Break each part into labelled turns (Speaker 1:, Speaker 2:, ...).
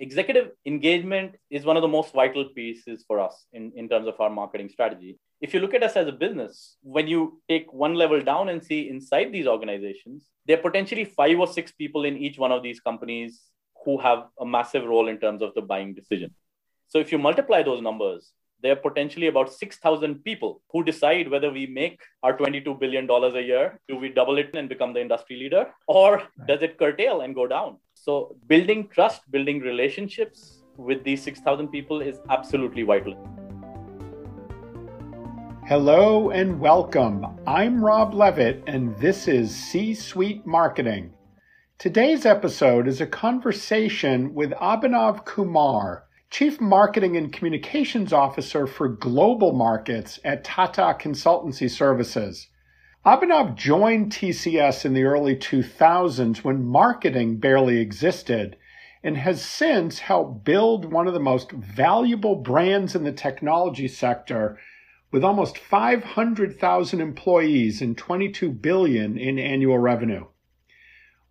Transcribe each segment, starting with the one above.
Speaker 1: executive engagement is one of the most vital pieces for us in, in terms of our marketing strategy. If you look at us as a business, when you take one level down and see inside these organizations, there are potentially five or six people in each one of these companies who have a massive role in terms of the buying decision. So if you multiply those numbers, there are potentially about 6,000 people who decide whether we make our $22 billion a year, do we double it and become the industry leader, or does it curtail and go down? So, building trust, building relationships with these 6,000 people is absolutely vital.
Speaker 2: Hello and welcome. I'm Rob Levitt, and this is C Suite Marketing. Today's episode is a conversation with Abhinav Kumar Chief Marketing and Communications Officer for Global Markets at Tata Consultancy Services. Abhinav joined TCS in the early 2000s when marketing barely existed and has since helped build one of the most valuable brands in the technology sector with almost 500,000 employees and 22 billion in annual revenue.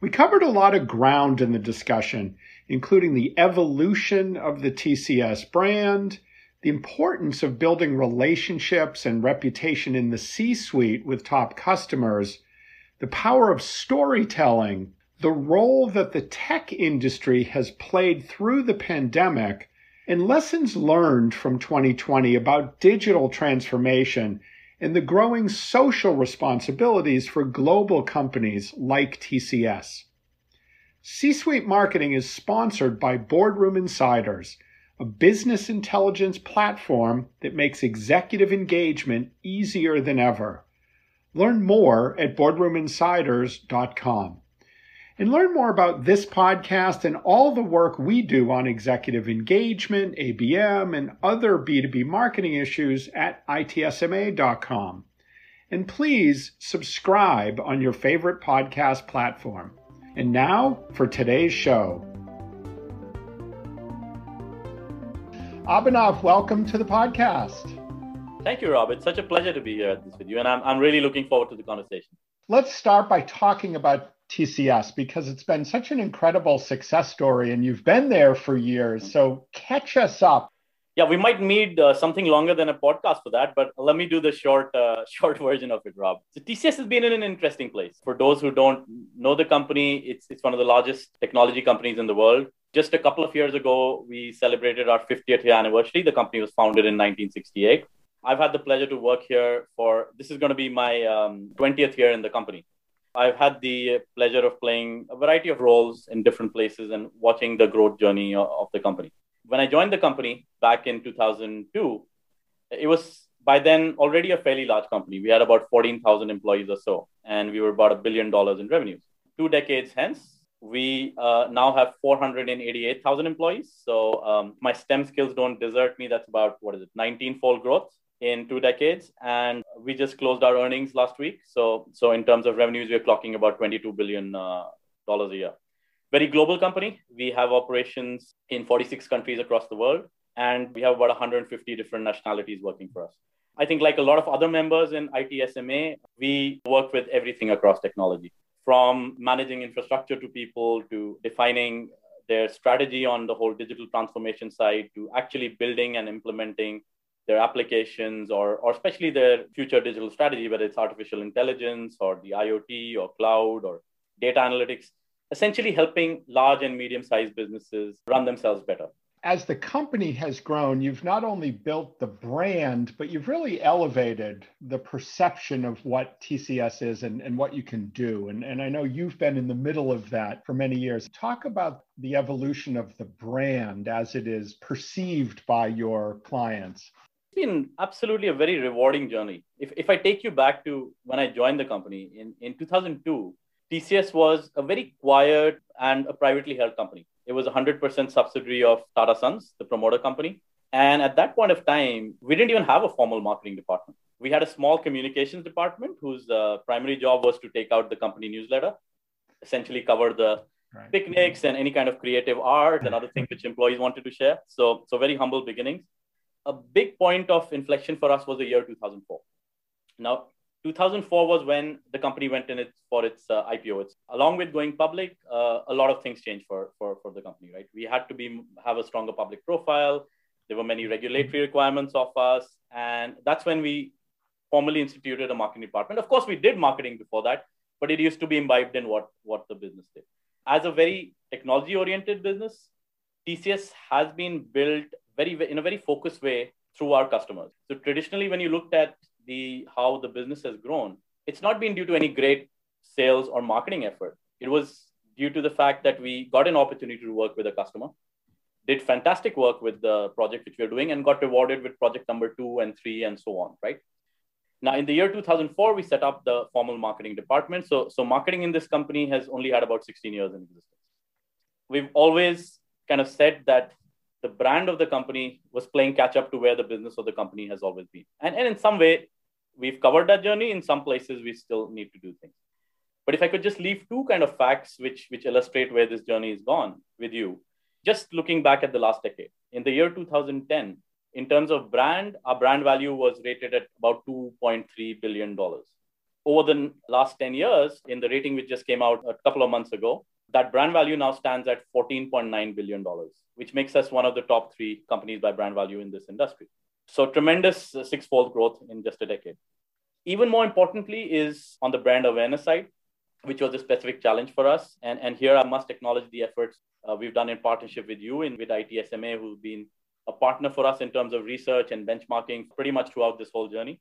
Speaker 2: We covered a lot of ground in the discussion, including the evolution of the TCS brand, the importance of building relationships and reputation in the C suite with top customers, the power of storytelling, the role that the tech industry has played through the pandemic, and lessons learned from 2020 about digital transformation and the growing social responsibilities for global companies like TCS. C Suite Marketing is sponsored by Boardroom Insiders, a business intelligence platform that makes executive engagement easier than ever. Learn more at boardroominsiders.com. And learn more about this podcast and all the work we do on executive engagement, ABM, and other B2B marketing issues at itsma.com. And please subscribe on your favorite podcast platform. And now for today's show. Abhinav, welcome to the podcast.
Speaker 1: Thank you, Rob. It's such a pleasure to be here at this with you, and I'm, I'm really looking forward to the conversation.
Speaker 2: Let's start by talking about TCS because it's been such an incredible success story, and you've been there for years. So catch us up
Speaker 1: yeah, we might need uh, something longer than a podcast for that, but let me do the short, uh, short version of it, Rob. So TCS has been in an interesting place. For those who don't know the company, it's it's one of the largest technology companies in the world. Just a couple of years ago, we celebrated our 50th year anniversary. The company was founded in 1968. I've had the pleasure to work here for this is going to be my um, 20th year in the company. I've had the pleasure of playing a variety of roles in different places and watching the growth journey of the company when I joined the company back in 2002, it was by then already a fairly large company. We had about 14,000 employees or so, and we were about a billion dollars in revenues. Two decades hence, we uh, now have 488,000 employees. So um, my STEM skills don't desert me. That's about, what is it, 19 fold growth in two decades. And we just closed our earnings last week. So, so in terms of revenues, we're clocking about $22 billion uh, a year very global company. We have operations in 46 countries across the world, and we have about 150 different nationalities working for us. I think, like a lot of other members in ITSMA, we work with everything across technology from managing infrastructure to people to defining their strategy on the whole digital transformation side to actually building and implementing their applications or, or especially their future digital strategy, whether it's artificial intelligence or the IoT or cloud or data analytics essentially helping large and medium sized businesses run themselves better.
Speaker 2: As the company has grown, you've not only built the brand, but you've really elevated the perception of what TCS is and, and what you can do. And, and I know you've been in the middle of that for many years. Talk about the evolution of the brand as it is perceived by your clients.
Speaker 1: It's been absolutely a very rewarding journey. If, if I take you back to when I joined the company in, in 2002, TCS was a very quiet and a privately held company. It was a 100% subsidiary of Tata Sons, the promoter company. And at that point of time, we didn't even have a formal marketing department. We had a small communications department whose uh, primary job was to take out the company newsletter, essentially cover the right. picnics and any kind of creative art and other things which employees wanted to share. So, so very humble beginnings. A big point of inflection for us was the year 2004. Now, 2004 was when the company went in it for its uh, IPO. It's along with going public, uh, a lot of things changed for, for, for the company, right? We had to be have a stronger public profile. There were many regulatory requirements of us, and that's when we formally instituted a marketing department. Of course, we did marketing before that, but it used to be imbibed in what what the business did. As a very technology oriented business, TCS has been built very in a very focused way through our customers. So traditionally, when you looked at the how the business has grown, it's not been due to any great sales or marketing effort. It was due to the fact that we got an opportunity to work with a customer, did fantastic work with the project which we are doing, and got rewarded with project number two and three and so on, right? Now, in the year 2004, we set up the formal marketing department. So, so marketing in this company has only had about 16 years in existence. We've always kind of said that the brand of the company was playing catch up to where the business of the company has always been. And, and in some way, we've covered that journey. In some places, we still need to do things. But if I could just leave two kind of facts which, which illustrate where this journey is gone with you, just looking back at the last decade. In the year 2010, in terms of brand, our brand value was rated at about $2.3 billion. Over the last 10 years, in the rating which just came out a couple of months ago, that brand value now stands at $14.9 billion, which makes us one of the top three companies by brand value in this industry. So tremendous uh, six-fold growth in just a decade. Even more importantly is on the brand awareness side, which was a specific challenge for us. And, and here I must acknowledge the efforts uh, we've done in partnership with you and with ITSMA, who've been a partner for us in terms of research and benchmarking pretty much throughout this whole journey.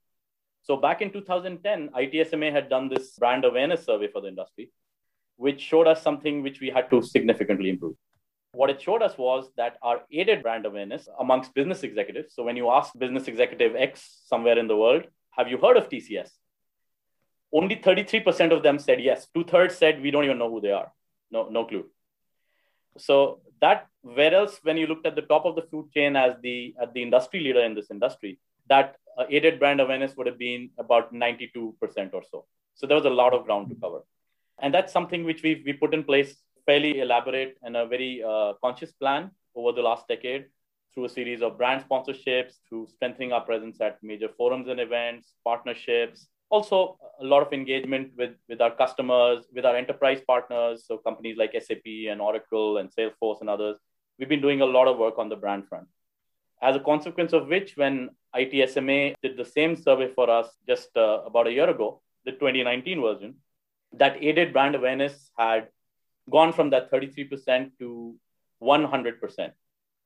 Speaker 1: So back in 2010, ITSMA had done this brand awareness survey for the industry, which showed us something which we had to significantly improve. What it showed us was that our aided brand awareness amongst business executives. So when you ask business executive X somewhere in the world, have you heard of TCS? Only 33% of them said yes. Two thirds said we don't even know who they are. No, no clue. So that where else when you looked at the top of the food chain as the at the industry leader in this industry, that uh, aided brand awareness would have been about 92% or so. So there was a lot of ground to cover. And that's something which we we put in place fairly elaborate and a very uh, conscious plan over the last decade through a series of brand sponsorships, through strengthening our presence at major forums and events, partnerships, also a lot of engagement with, with our customers, with our enterprise partners, so companies like SAP and Oracle and Salesforce and others. We've been doing a lot of work on the brand front. As a consequence of which, when ITSMA did the same survey for us just uh, about a year ago, the 2019 version, that aided brand awareness had gone from that 33% to 100%.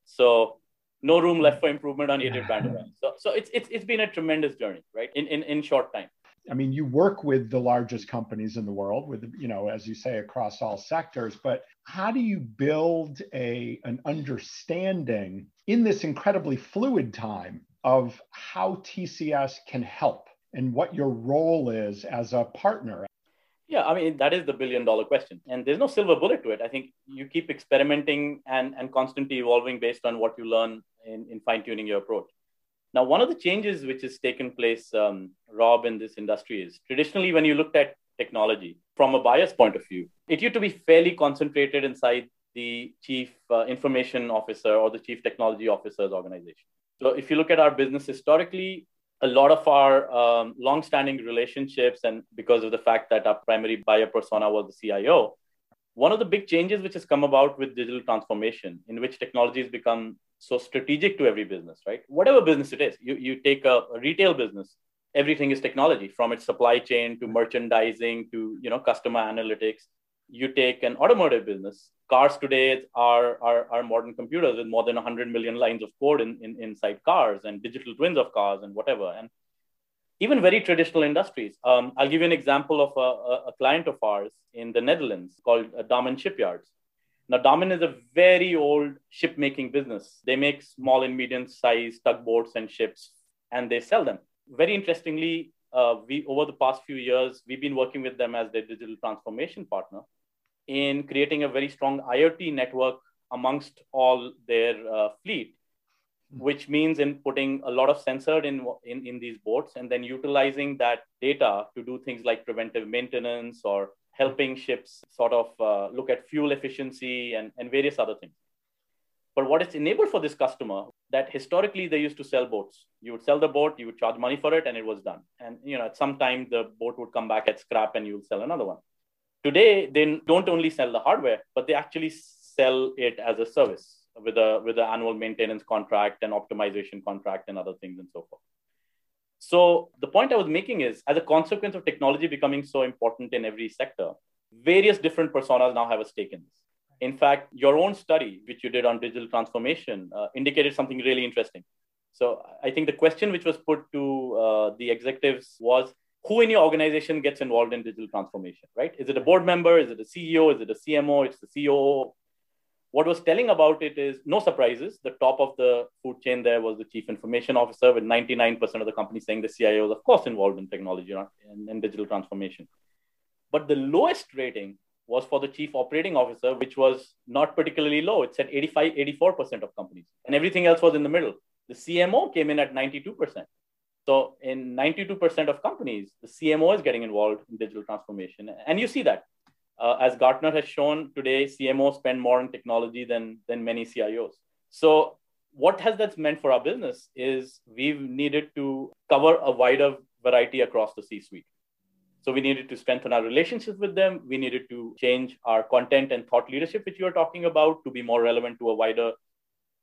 Speaker 1: So no room left for improvement on aided brand awareness. So, so it's, it's, it's been a tremendous journey, right? In, in, in short time.
Speaker 2: I mean, you work with the largest companies in the world, with you know, as you say, across all sectors. But how do you build a an understanding in this incredibly fluid time of how TCS can help and what your role is as a partner?
Speaker 1: Yeah, I mean, that is the billion dollar question. And there's no silver bullet to it. I think you keep experimenting and, and constantly evolving based on what you learn in, in fine tuning your approach. Now, one of the changes which has taken place, um, Rob, in this industry is traditionally when you looked at technology from a buyer's point of view, it used to be fairly concentrated inside the chief uh, information officer or the chief technology officer's organization. So, if you look at our business historically, a lot of our um, long-standing relationships and because of the fact that our primary buyer persona was the cio one of the big changes which has come about with digital transformation in which technology has become so strategic to every business right? Whatever business it is you, you take a, a retail business everything is technology from its supply chain to merchandising to you know customer analytics you take an automotive business cars today are, are, are modern computers with more than 100 million lines of code in, in, inside cars and digital twins of cars and whatever. And even very traditional industries. Um, I'll give you an example of a, a, client of ours in the Netherlands called uh, Damen Shipyards. Now, Damen is a very old shipmaking business. They make small and medium sized tugboats and ships and they sell them. Very interestingly, uh, we over the past few years, we've been working with them as their digital transformation partner in creating a very strong IoT network amongst all their uh, fleet, hmm. which means in putting a lot of sensor in, in, in these boats and then utilizing that data to do things like preventive maintenance or helping ships sort of uh, look at fuel efficiency and, and various other things. But what it's enabled for this customer, that historically they used to sell boats. You would sell the boat, you would charge money for it, and it was done. And you know, at some time the boat would come back at scrap, and you'll sell another one. Today, they don't only sell the hardware, but they actually sell it as a service with a with an annual maintenance contract and optimization contract and other things and so forth. So the point I was making is, as a consequence of technology becoming so important in every sector, various different personas now have a stake in this. In fact, your own study, which you did on digital transformation, uh, indicated something really interesting. So I think the question which was put to uh, the executives was, who in your organization gets involved in digital transformation, right? Is it a board member? Is it a CEO? Is it a CMO? It's the COO. What was telling about it is no surprises. The top of the food chain there was the chief information officer, with 99% of the company saying the CIO is, of course, involved in technology and, and digital transformation. But the lowest rating was for the chief operating officer, which was not particularly low. It said 85, 84% of companies, and everything else was in the middle. The CMO came in at 92%. So, in 92% of companies, the CMO is getting involved in digital transformation. And you see that. Uh, as Gartner has shown today, CMOs spend more on technology than, than many CIOs. So, what has that meant for our business is we've needed to cover a wider variety across the C suite. So we needed to strengthen our relationships with them. We needed to change our content and thought leadership, which you are talking about, to be more relevant to a wider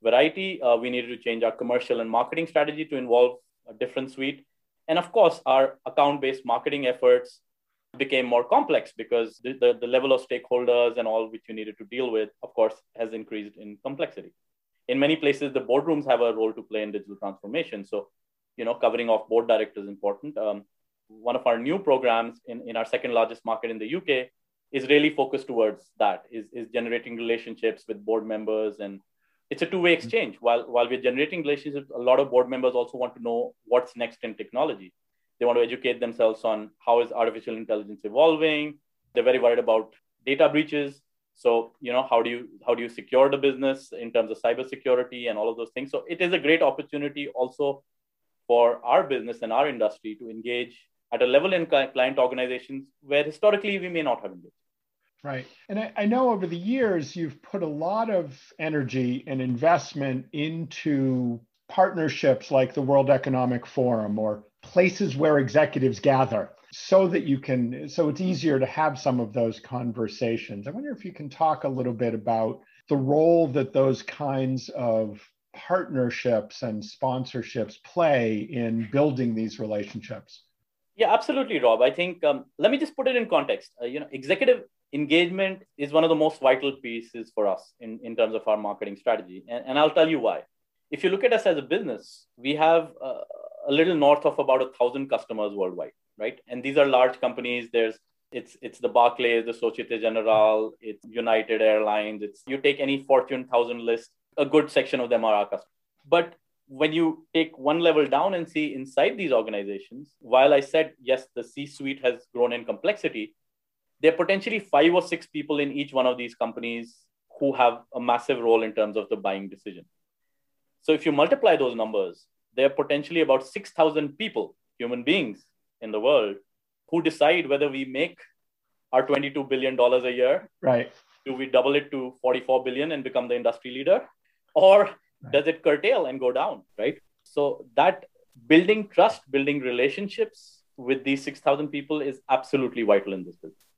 Speaker 1: variety. Uh, we needed to change our commercial and marketing strategy to involve a different suite. And of course, our account based marketing efforts became more complex because the, the, the, level of stakeholders and all which you needed to deal with, of course, has increased in complexity. In many places, the boardrooms have a role to play in digital transformation. So, you know, covering off board directors is important. Um, one of our new programs in, in our second largest market in the UK is really focused towards that, is, is generating relationships with board members. And it's a two-way exchange. While, while we're generating relationships, a lot of board members also want to know what's next in technology. They want to educate themselves on how is artificial intelligence evolving. They're very worried about data breaches. So, you know, how do you how do you secure the business in terms of cybersecurity and all of those things? So it is a great opportunity also for our business and our industry to engage at a level in client organizations where historically we may not have engaged.
Speaker 2: Right. And I, I, know over the years you've put a lot of energy and investment into partnerships like the World Economic Forum or places where executives gather so that you can, so it's easier to have some of those conversations. I wonder if you can talk a little bit about the role that those kinds of partnerships and sponsorships play in building these relationships.
Speaker 1: Yeah, absolutely, Rob. I think um, let me just put it in context. Uh, you know, executive engagement is one of the most vital pieces for us in, in terms of our marketing strategy, and, and I'll tell you why. If you look at us as a business, we have uh, a little north of about a thousand customers worldwide, right? And these are large companies. There's it's it's the Barclays, the Societe Generale, it's United Airlines. It's you take any Fortune thousand list, a good section of them are our customers. But when you take one level down and see inside these organizations, while I said, yes, the C suite has grown in complexity, there are potentially five or six people in each one of these companies who have a massive role in terms of the buying decision. So if you multiply those numbers, there are potentially about 6,000 people, human beings in the world, who decide whether we make our $22 billion a year.
Speaker 2: Right.
Speaker 1: Do we double it to 44 billion and become the industry leader? Or right. does it curtail and go down right so that building trust building relationships with these 6000 people is absolutely vital in this business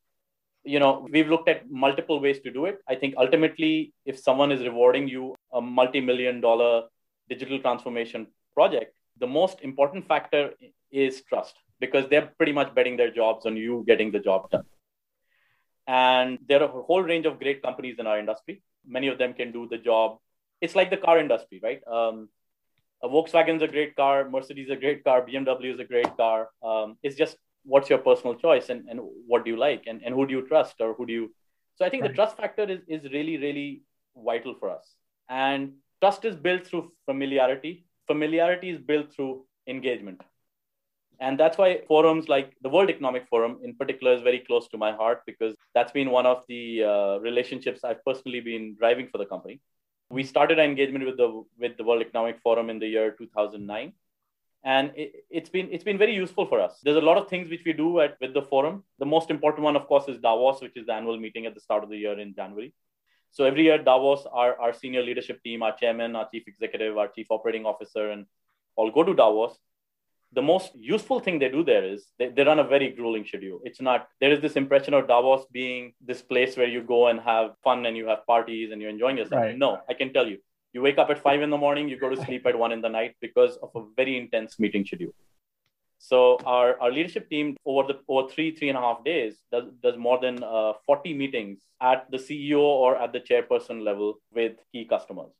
Speaker 1: you know we've looked at multiple ways to do it i think ultimately if someone is rewarding you a multi-million dollar digital transformation project the most important factor is trust because they're pretty much betting their jobs on you getting the job done and there are a whole range of great companies in our industry many of them can do the job it's like the car industry, right? Um, a Volkswagen is a great car, Mercedes is a great car, BMW is a great car. Um, it's just what's your personal choice and, and what do you like and, and who do you trust or who do you. So I think the trust factor is, is really, really vital for us. And trust is built through familiarity. Familiarity is built through engagement. And that's why forums like the World Economic Forum in particular is very close to my heart because that's been one of the uh, relationships I've personally been driving for the company we started our engagement with the with the World Economic Forum in the year 2009, and it, has been it's been very useful for us. There's a lot of things which we do at with the forum. The most important one, of course, is Davos, which is the annual meeting at the start of the year in January. So every year, Davos, our, our senior leadership team, our chairman, our chief executive, our chief operating officer, and all go to Davos. The most useful thing they do there is they, they run a very grueling schedule. It's not, there is this impression of Davos being this place where you go and have fun and you have parties and you're enjoying yourself. Right. No, I can tell you, you wake up at five in the morning, you go to sleep at one in the night because of a very intense meeting schedule. So our, our leadership team over the over three three and a half days does, does more than uh, 40 meetings at the CEO or at the chairperson level with key customers.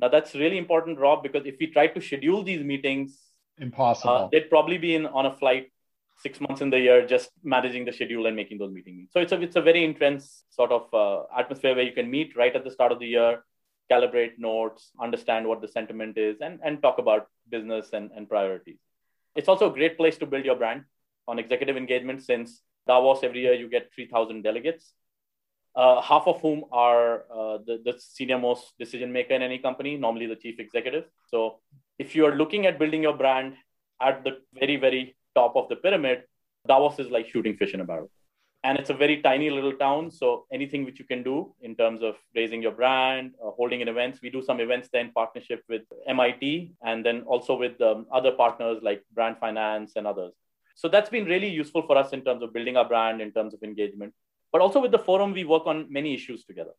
Speaker 1: Now that's really important, Rob, because if we try to schedule these meetings,
Speaker 2: impossible. Uh,
Speaker 1: they'd probably be in on a flight six months in the year just managing the schedule and making those meetings. So it's a it's a very intense sort of uh, atmosphere where you can meet right at the start of the year, calibrate notes, understand what the sentiment is, and and talk about business and, and priorities. It's also a great place to build your brand on executive engagement since Davos every year you get 3,000 delegates, uh, half of whom are uh, the, the senior most decision maker in any company, normally the chief executive. So if you are looking at building your brand at the very, very top of the pyramid, Davos is like shooting fish in a barrel and it's a very tiny little town so anything which you can do in terms of raising your brand uh, holding in events we do some events there in partnership with mit and then also with um, other partners like brand finance and others. So that's been really useful for us in terms of building our brand in terms of engagement. But also with the forum we work on many issues together.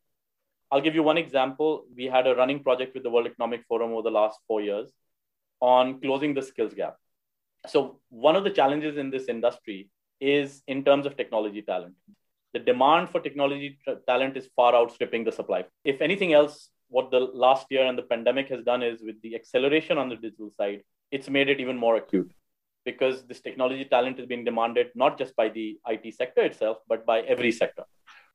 Speaker 1: I'll give you one example. We had a running project with the world economic forum over the last four years on closing the skills gap. So one of the challenges in this industry is in terms of technology talent. The demand for technology talent is far outstripping the supply. If anything else, what the last year and the pandemic has done is with the acceleration on the digital side, it's made it even more acute because this technology talent is being demanded not just by the IT sector itself, but by every sector.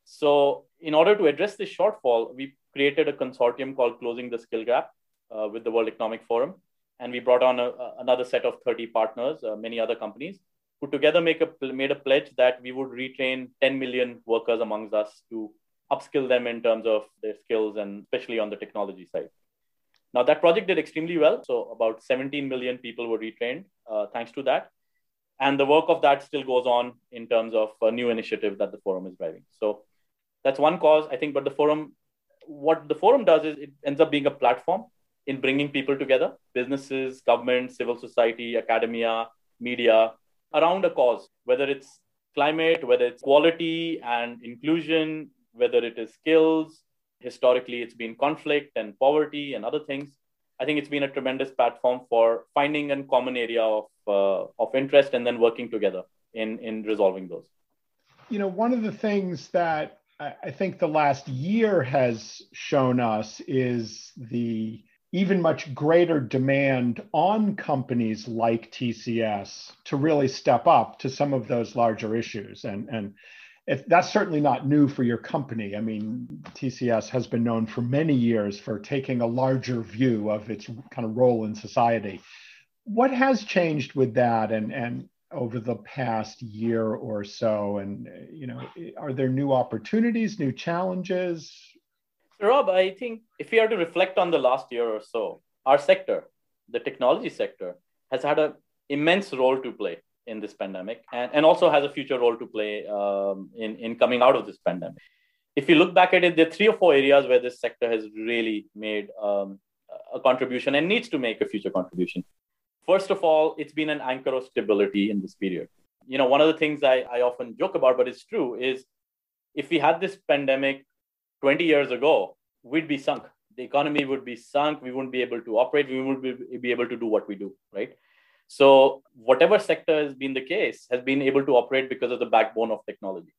Speaker 1: So, in order to address this shortfall, we created a consortium called Closing the Skill Gap uh, with the World Economic Forum. And we brought on a, a, another set of 30 partners, uh, many other companies, who together make a, made a pledge that we would retrain 10 million workers amongst us to upskill them in terms of their skills and especially on the technology side. Now, that project did extremely well. So, about 17 million people were retrained uh, thanks to that. And the work of that still goes on in terms of a new initiative that the forum is driving. So, that's one cause, I think. But the forum, what the forum does is it ends up being a platform in bringing people together businesses, government, civil society, academia, media, around a cause, whether it's climate, whether it's quality and inclusion, whether it is skills. Historically, it's been conflict and poverty and other things. I think it's been a tremendous platform for finding a common area of, uh, of interest and then working together in, in resolving those.
Speaker 2: You know, one of the things that I think the last year has shown us is the even much greater demand on companies like TCS to really step up to some of those larger issues. And, and if that's certainly not new for your company. I mean, TCS has been known for many years for taking a larger view of its kind of role in society. What has changed with that and, and over the past year or so? And, you know, are there new opportunities, new challenges?
Speaker 1: Rob, I think if we are to reflect on the last year or so, our sector, the technology sector, has had an immense role to play in this pandemic and, and also has a future role to play um, in, in coming out of this pandemic. If you look back at it, there are three or four areas where this sector has really made um, a contribution and needs to make a future contribution. First of all, it's been an anchor of stability in this period. You know, one of the things I, I often joke about, but it's true, is if we had this pandemic 20 years ago, we'd be sunk. The economy would be sunk. We wouldn't be able to operate. We wouldn't be able to do what we do, right? So, whatever sector has been the case has been able to operate because of the backbone of technology.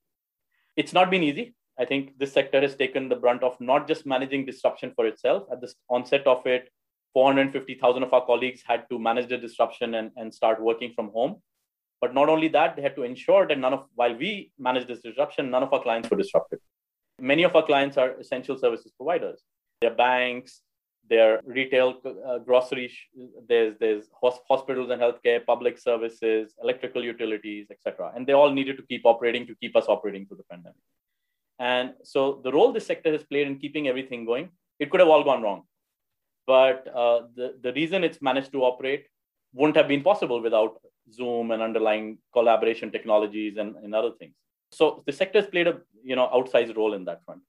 Speaker 1: It's not been easy. I think this sector has taken the brunt of not just managing disruption for itself. At the onset of it, 450,000 of our colleagues had to manage the disruption and, and start working from home. But not only that, they had to ensure that none of, while we manage this disruption, none of our clients were disrupted. Many of our clients are essential services providers. They're banks, they're retail, uh, grocery, there's, there's hospitals and healthcare, public services, electrical utilities, etc. And they all needed to keep operating to keep us operating through the pandemic. And so the role this sector has played in keeping everything going, it could have all gone wrong. But uh, the, the reason it's managed to operate wouldn't have been possible without Zoom and underlying collaboration technologies and, and other things. So the sector has played a you know outsized role in that front.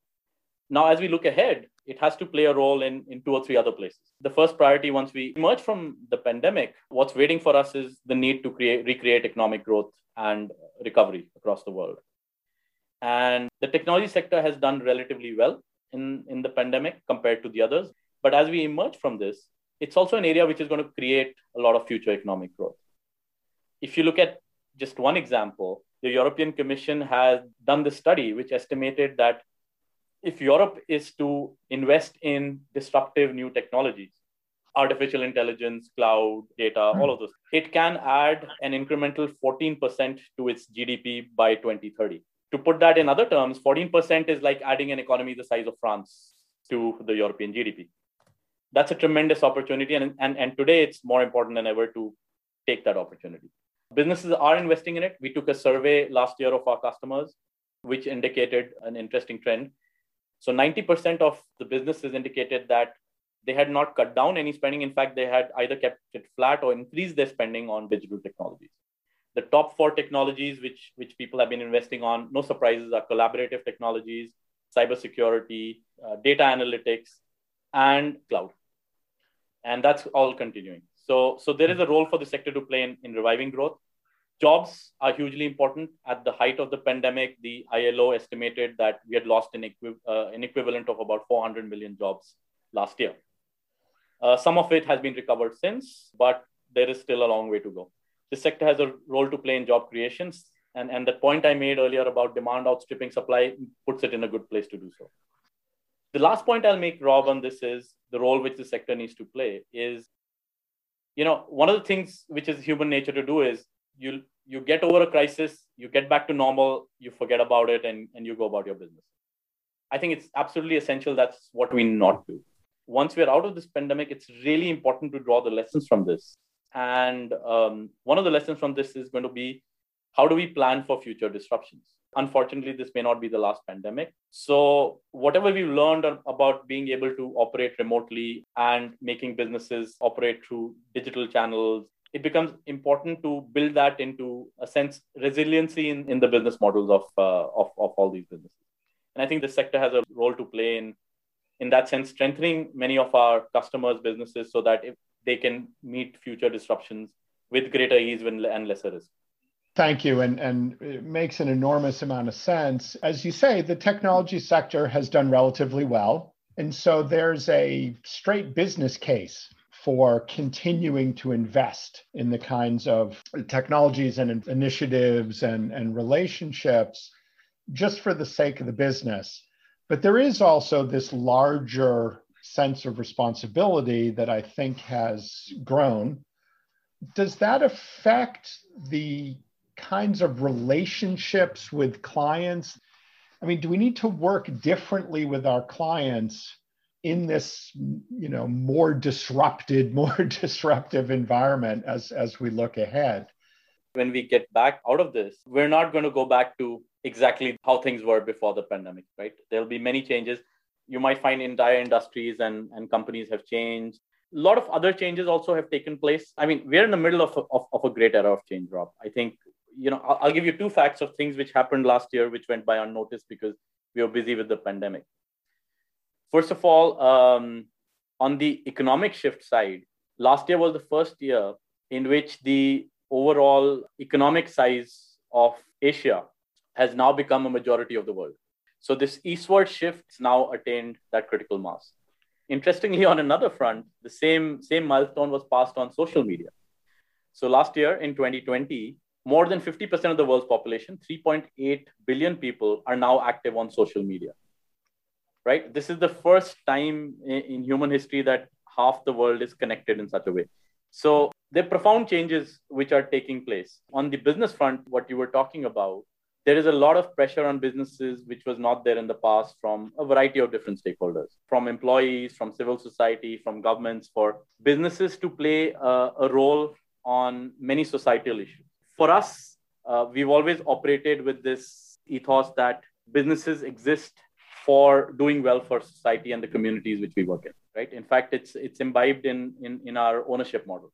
Speaker 1: Now, as we look ahead, it has to play a role in, in two or three other places. The first priority, once we emerge from the pandemic, what's waiting for us is the need to create, recreate economic growth and recovery across the world. And the technology sector has done relatively well in, in the pandemic compared to the others. But as we emerge from this, it's also an area which is going to create a lot of future economic growth. If you look at just one example, the European Commission has done this study which estimated that if Europe is to invest in disruptive new technologies, artificial intelligence, cloud, data, mm. all of those, it can add an incremental 14% to its GDP by 2030. To put that in other terms, 14% is like adding an economy the size of France to the European GDP. That's a tremendous opportunity. And, and, and today it's more important than ever to take that opportunity. Businesses are investing in it. We took a survey last year of our customers, which indicated an interesting trend. So 90% of the businesses indicated that they had not cut down any spending. In fact, they had either kept it flat or increased their spending on digital technologies. The top four technologies which, which people have been investing on, no surprises, are collaborative technologies, cybersecurity, uh, data analytics, and cloud. And that's all continuing. So, so there is a role for the sector to play in, in reviving growth. Jobs are hugely important. At the height of the pandemic, the ILO estimated that we had lost an, equi- uh, an equivalent of about 400 million jobs last year. Uh, some of it has been recovered since, but there is still a long way to go. The sector has a role to play in job creations. And, and the point I made earlier about demand outstripping supply puts it in a good place to do so. The last point I'll make, Rob, on this is the role which the sector needs to play is, you know, one of the things which is human nature to do is you you get over a crisis, you get back to normal, you forget about it, and, and you go about your business. I think it's absolutely essential that's what we not do once we're out of this pandemic, it's really important to draw the lessons from this. And um, one of the lessons from this is going to be how do we plan for future disruptions? Unfortunately, this may not be the last pandemic. So, whatever we've learned about being able to operate remotely and making businesses operate through digital channels, it becomes important to build that into a sense resiliency in, in the business models of, uh, of, of all these businesses. And I think the sector has a role to play in in that sense, strengthening many of our customers' businesses so that if they can meet future disruptions with greater ease and lesser risk.
Speaker 2: Thank you. And, and it makes an enormous amount of sense. As you say, the technology sector has done relatively well. And so there's a straight business case for continuing to invest in the kinds of technologies and initiatives and, and relationships just for the sake of the business. But there is also this larger sense of responsibility that I think has grown. Does that affect the kinds of relationships with clients? I mean, do we need to work differently with our clients in this, you know, more disrupted, more disruptive environment as as we look ahead?
Speaker 1: When we get back out of this, we're not going to go back to exactly how things were before the pandemic, right? There'll be many changes. You might find entire industries and, and companies have changed. A lot of other changes also have taken place. I mean, we're in the middle of a, of, of a great era of change, Rob. I think, you know, I'll, I'll give you two facts of things which happened last year, which went by unnoticed because we were busy with the pandemic. First of all, um, on the economic shift side, last year was the first year in which the overall economic size of Asia has now become a majority of the world. So this eastward shift has now attained that critical mass. Interestingly, on another front, the same, same milestone was passed on social media. So last year in 2020, more than 50% of the world's population, 3.8 billion people, are now active on social media. Right? This is the first time in, human history that half the world is connected in such a way. So there are profound changes which are taking place. On the business front, what you were talking about, there is a lot of pressure on businesses which was not there in the past from a variety of different stakeholders from employees from civil society from governments for businesses to play a, a role on many societal issues for us uh, we've always operated with this ethos that businesses exist for doing well for society and the communities which we work in right in fact it's it's imbibed in in, in our ownership model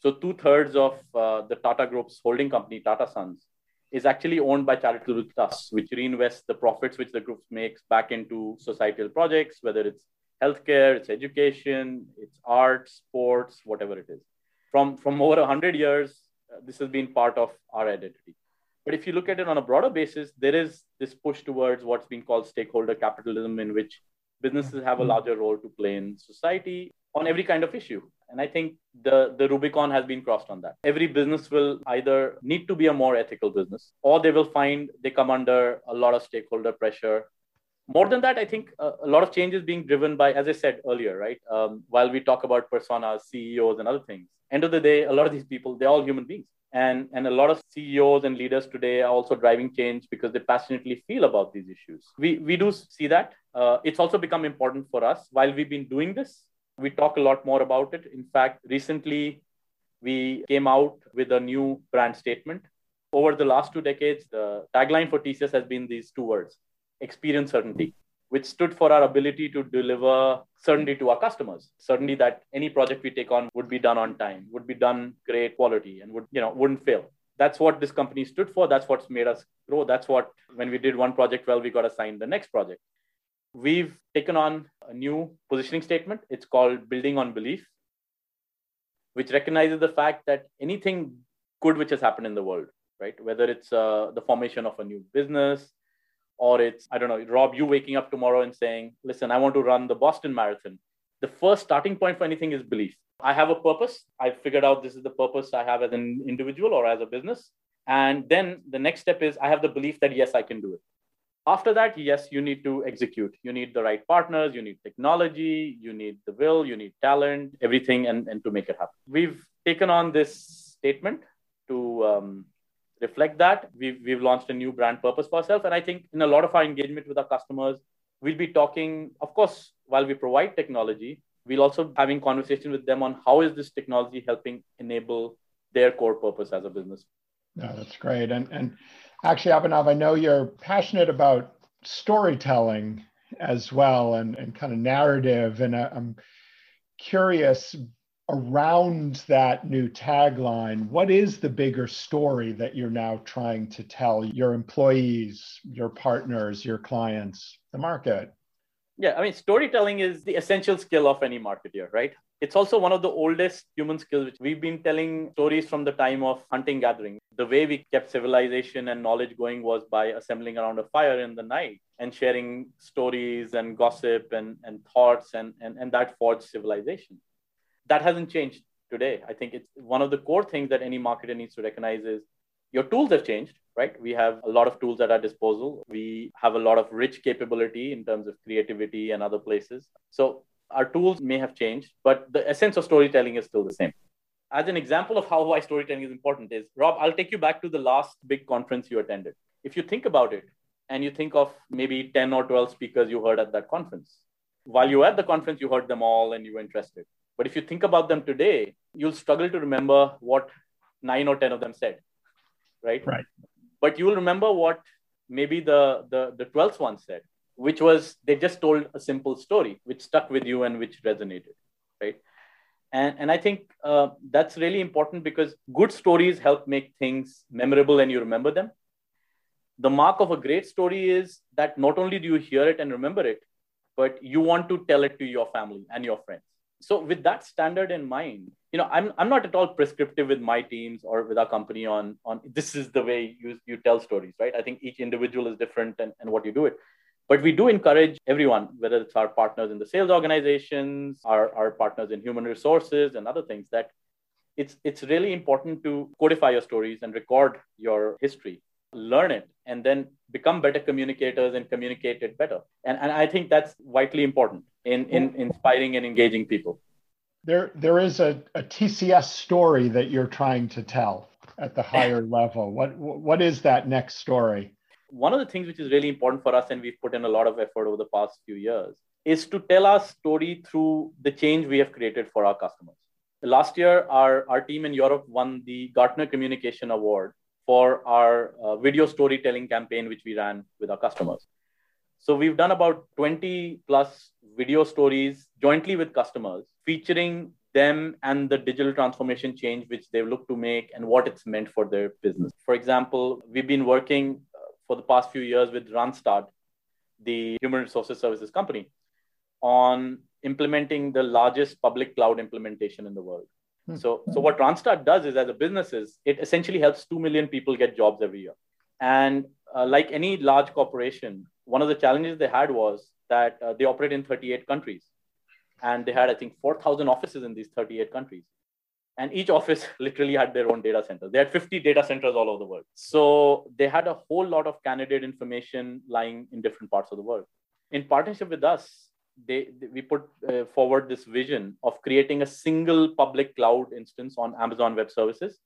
Speaker 1: so two-thirds of uh, the tata group's holding company tata sons is actually owned by charitable trusts, which reinvest the profits which the group makes back into societal projects, whether it's healthcare, it's education, it's art, sports, whatever it is. From, from over 100 years, uh, this has been part of our identity. But if you look at it on a broader basis, there is this push towards what's been called stakeholder capitalism, in which businesses have a mm-hmm. larger role to play in society on every kind of issue. And I think the, the Rubicon has been crossed on that. Every business will either need to be a more ethical business or they will find they come under a lot of stakeholder pressure. More than that, I think a, a lot of change is being driven by, as I said earlier, right? Um, while we talk about personas, CEOs, and other things, end of the day, a lot of these people, they're all human beings. And, and a lot of CEOs and leaders today are also driving change because they passionately feel about these issues. We, we do see that. Uh, it's also become important for us. While we've been doing this, we talk a lot more about it. In fact, recently we came out with a new brand statement. Over the last two decades, the tagline for TCS has been these two words experience certainty, which stood for our ability to deliver certainty to our customers. Certainty that any project we take on would be done on time, would be done great quality, and would, you know, wouldn't fail. That's what this company stood for. That's what's made us grow. That's what, when we did one project well, we got assigned the next project we've taken on a new positioning statement. It's called Building on Belief, which recognizes the fact that anything good which has happened in the world, right? Whether it's uh, the formation of a new business or it's, I don't know, Rob, you waking up tomorrow and saying, listen, I want to run the Boston Marathon. The first starting point for anything is belief. I have a purpose. I've figured out this is the purpose I have as an individual or as a business. And then the next step is I have the belief that, yes, I can do it after that yes you need to execute you need the right partners you need technology you need the will you need talent everything and, and to make it happen we've taken on this statement to um, reflect that. We've, we've launched a new brand purpose for ourselves. And i think in a lot of our engagement with our customers we'll be talking of course while we provide technology we'll also having conversation with them on how is this technology helping enable their core purpose as a business.
Speaker 2: Yeah that's great. And and Actually, Abhinav, I know you're passionate about storytelling as well and, and kind of narrative. And uh, I'm curious around that new tagline, what is the bigger story that you're now trying to tell your employees, your partners, your clients, the market?
Speaker 1: Yeah, I mean, storytelling is the essential skill of any marketer, right? It's also one of the oldest human skills. Which we've been telling stories from the time of hunting gathering. The way we kept civilization and knowledge going was by assembling around a fire in the night and sharing stories and gossip and, and thoughts, and, and, and that forged civilization. That hasn't changed today. I think it's one of the core things that any marketer needs to recognize is your tools have changed, right? We have a lot of tools at our disposal. We have a lot of rich capability in terms of creativity and other places. So our tools may have changed, but the essence of storytelling is still the same. As an example of how why storytelling is important is Rob, I'll take you back to the last big conference you attended. If you think about it and you think of maybe 10 or 12 speakers you heard at that conference, while you were at the conference, you heard them all and you were interested. But if you think about them today, you'll struggle to remember what nine or 10 of them said right?
Speaker 2: Right.
Speaker 1: But you will remember what maybe the, the, the 12th one said, which was they just told a simple story, which stuck with you and which resonated, right? And, and I think uh, that's really important because good stories help make things memorable and you remember them. The mark of a great story is that not only do you hear it and remember it, but you want to tell it to your family and your friends so with that standard in mind you know i'm, I'm not at all prescriptive with my teams or with our company on on this is the way you, you tell stories right? I think each individual is different and, and what you do it. But we do encourage everyone whether it's our partners in the sales organizations our, our partners in human resources and other things that it's it's really important to codify your stories and record your history learn it and then become better communicators and communicate it better. And, and i think that's vitally important in, in inspiring and engaging people.
Speaker 2: There there is a, a tcs story that you're trying to tell at the higher level. What what is that next story?
Speaker 1: One of the things which is really important for us and we've put in a lot of effort over the past few years is to tell our story through the change we have created for our customers. Last year our, our team in europe won the gartner communication award for our uh, video storytelling campaign, which we ran with our customers. So we've done about 20 plus video stories jointly with customers featuring them and the digital transformation change which they look to make and what it's meant for their business. For example, we've been working uh, for the past few years with Randstad, the human resources services company, on implementing the largest public cloud implementation in the world. Hmm. So, so what Randstad does is, as a business, is it essentially helps two million people get jobs every year. And uh, like any large corporation, one of the challenges they had was that uh, they operate in 38 countries, and they had, I think, 4,000 offices in these 38 countries. And each office literally had their own data center. They had 50 data centers all over the world. So they had a whole lot of candidate information lying in different parts of the world. In partnership with us, they, they, we put uh, forward this vision of creating a single public cloud instance on Amazon Web Services,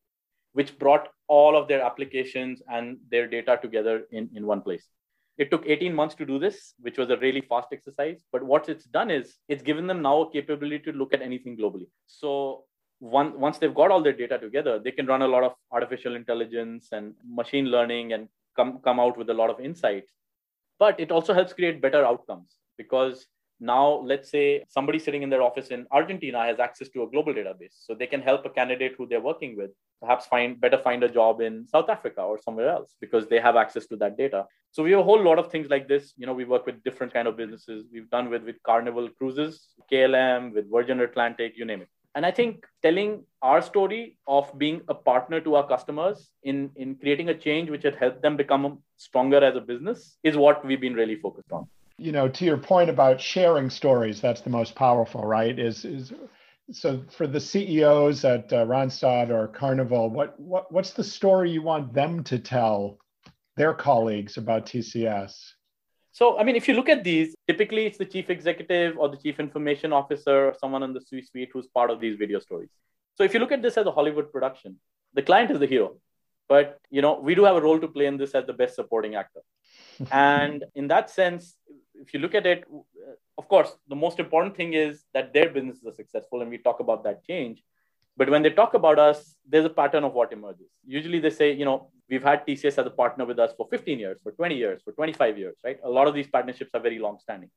Speaker 1: which brought all of their applications and their data together in, in one place. It took 18 months to do this, which was a really fast exercise. But what it's done is it's given them now a capability to look at anything globally. So one, once they've got all their data together, they can run a lot of artificial intelligence and machine learning and come, come out with a lot of insights. But it also helps create better outcomes because now let's say somebody sitting in their office in argentina has access to a global database so they can help a candidate who they're working with perhaps find better find a job in south africa or somewhere else because they have access to that data so we have a whole lot of things like this. You know we work with different kind of businesses. We've done with with carnival cruises klm with virgin atlantic you name it. And i think telling our story of being a partner to our customers in in creating a change which had helped them become stronger as a business is what we've been really focused on.
Speaker 2: You know, to your point about sharing stories, that's the most powerful, right? Is is so for the CEOs at uh, or Carnival, what what what's the story you want them to tell their colleagues about TCS?
Speaker 1: So, I mean, if you look at these, typically it's the chief executive or the chief information officer or someone in the C-suite who's part of these video stories. So, if you look at this as a Hollywood production, the client is the hero, but you know we do have a role to play in this as the best supporting actor. and in that sense, if you look at it, of course, the most important thing is that their businesses are successful, and we talk about that change. But when they talk about us, there's a pattern of what emerges. Usually they say, you know, we've had TCS as a partner with us for 15 years, for 20 years, for 25 years, right? A lot of these partnerships are very long standing.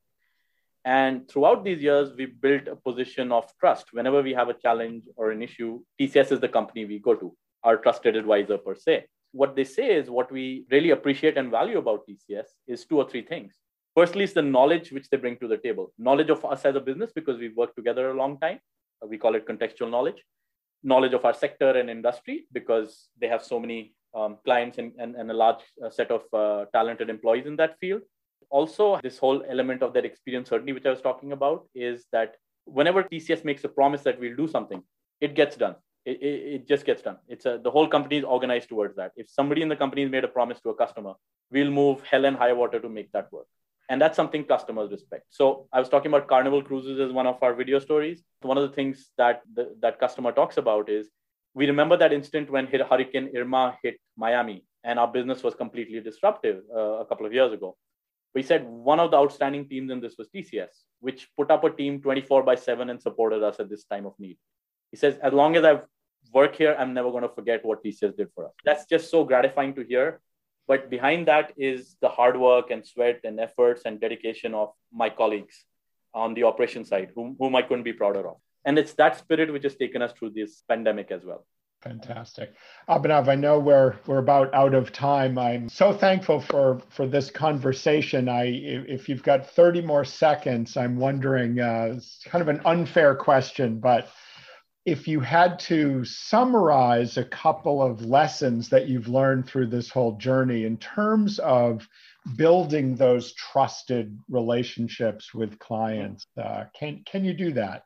Speaker 1: And throughout these years, we built a position of trust. Whenever we have a challenge or an issue, TCS is the company we go to, our trusted advisor per se. What they say is what we really appreciate and value about TCS is two or three things. Firstly, is the knowledge which they bring to the table. Knowledge of us as a business because we've worked together a long time. We call it contextual knowledge. Knowledge of our sector and industry because they have so many um, clients and, and, and, a large uh, set of uh, talented employees in that field. Also, this whole element of that experience, certainly, which I was talking about, is that whenever TCS makes a promise that we'll do something, it gets done. It, it, it just gets done. It's a, the whole company is organized towards that. If somebody in the company has made a promise to a customer, we'll move hell and high water to make that work and that's something customers respect. So i was talking about carnival cruises as one of our video stories. One of the things that the, that customer talks about is we remember that instant when hurricane irma hit miami and our business was completely disruptive uh, a couple of years ago. We said one of the outstanding teams in this was tcs which put up a team 24 by 7 and supported us at this time of need. He says as long as i've worked here i'm never going to forget what tcs did for us. That's just so gratifying to hear but behind that is the hard work and sweat and efforts and dedication of my colleagues on the operation side, whom, whom I couldn't be prouder of. And it's that spirit which has taken us through this pandemic as well.
Speaker 2: Fantastic. Abhinav, I know we're we're about out of time. I'm so thankful for for this conversation. I if you've got 30 more seconds, I'm wondering uh, it's kind of an unfair question, but if you had to summarize a couple of lessons that you've learned through this whole journey in terms of building those trusted relationships with clients, uh, can can you do that?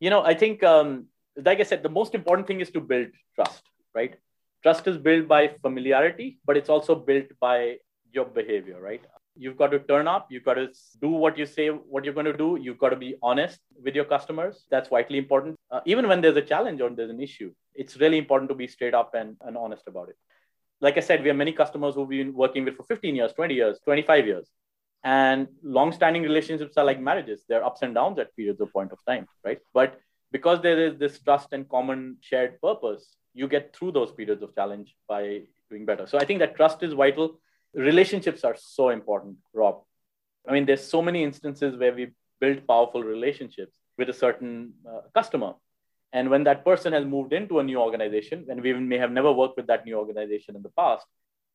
Speaker 1: You know, I think, um, like I said, the most important thing is to build trust. Right? Trust is built by familiarity, but it's also built by your behavior. Right? You've got to turn up. You've got to do what you say what you're going to do. You've got to be honest with your customers. That's vitally important. Uh, even when there's a challenge or there's an issue it's really important to be straight up and, and honest about it. Like i said we have many customers who've been working with for 15 years 20 years 25 years. And long-standing relationships are like marriages. They're ups and downs at periods of point of time right? But because there is this trust and common shared purpose you get through those periods of challenge by doing better. So i think that trust is vital relationships are so important, Rob. I mean, there's so many instances where we build powerful relationships with a certain uh, customer, And when that person has moved into a new organization, and we may have never worked with that new organization in the past,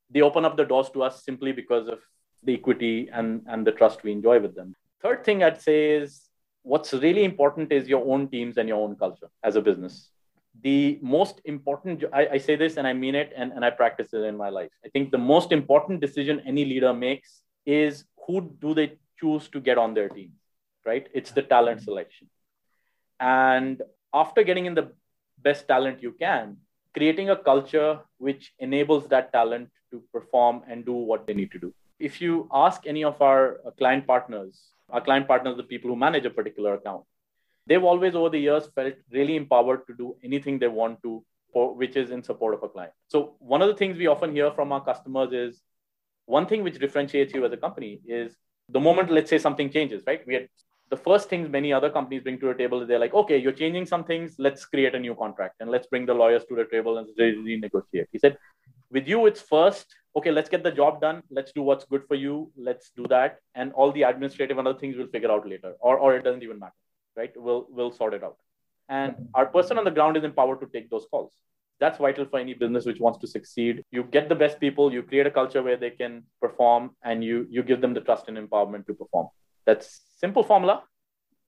Speaker 1: they open up the doors to us simply because of the equity and, and the trust we enjoy with them. Third thing I'd say is what's really important is your own teams and your own culture as a business. The most important, I, I say this and I mean it and, and I practice it in my life. I think the most important decision any leader makes is who do they choose to get on their team, right? It's the talent selection. And after getting in the best talent you can, creating a culture which enables that talent to perform and do what they need to do. If you ask any of our uh, client partners, our client partners, the people who manage a particular account, they've always over the years felt really empowered to do anything they want to, for, which is in support of a client. So one of the things we often hear from our customers is one thing which differentiates you as a company is the moment, let's say something changes, right? We had the first things many other companies bring to the table is they're like, okay, you're changing some things, let's create a new contract and let's bring the lawyers to the table and renegotiate. He said, with you, it's first, okay, let's get the job done, let's do what's good for you, let's do that, and all the administrative and other things we'll figure out later, or or it doesn't even matter, right? We'll we'll sort it out. And our person on the ground is empowered to take those calls. That's vital for any business which wants to succeed. You get the best people, you create a culture where they can perform, and you you give them the trust and empowerment to perform. That's simple formula.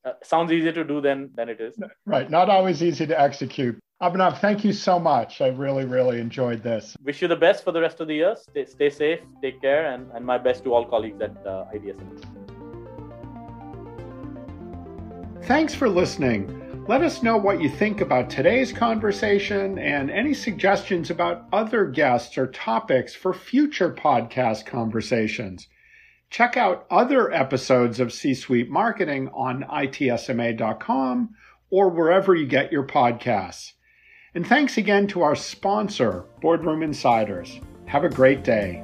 Speaker 1: Uh, sounds easier to do than than it is.
Speaker 2: Right. Not always easy to execute. Abhinav, thank you so much. I really, really enjoyed this.
Speaker 1: Wish you the best for the rest of the year. Stay, stay safe, take care, and, and my best to all colleagues at uh, ITSM.
Speaker 2: Thanks for listening. Let us know what you think about today's conversation and any suggestions about other guests or topics for future podcast conversations. Check out other episodes of C Suite Marketing on itsma.com or wherever you get your podcasts. And thanks again to our sponsor, Boardroom Insiders. Have a great day.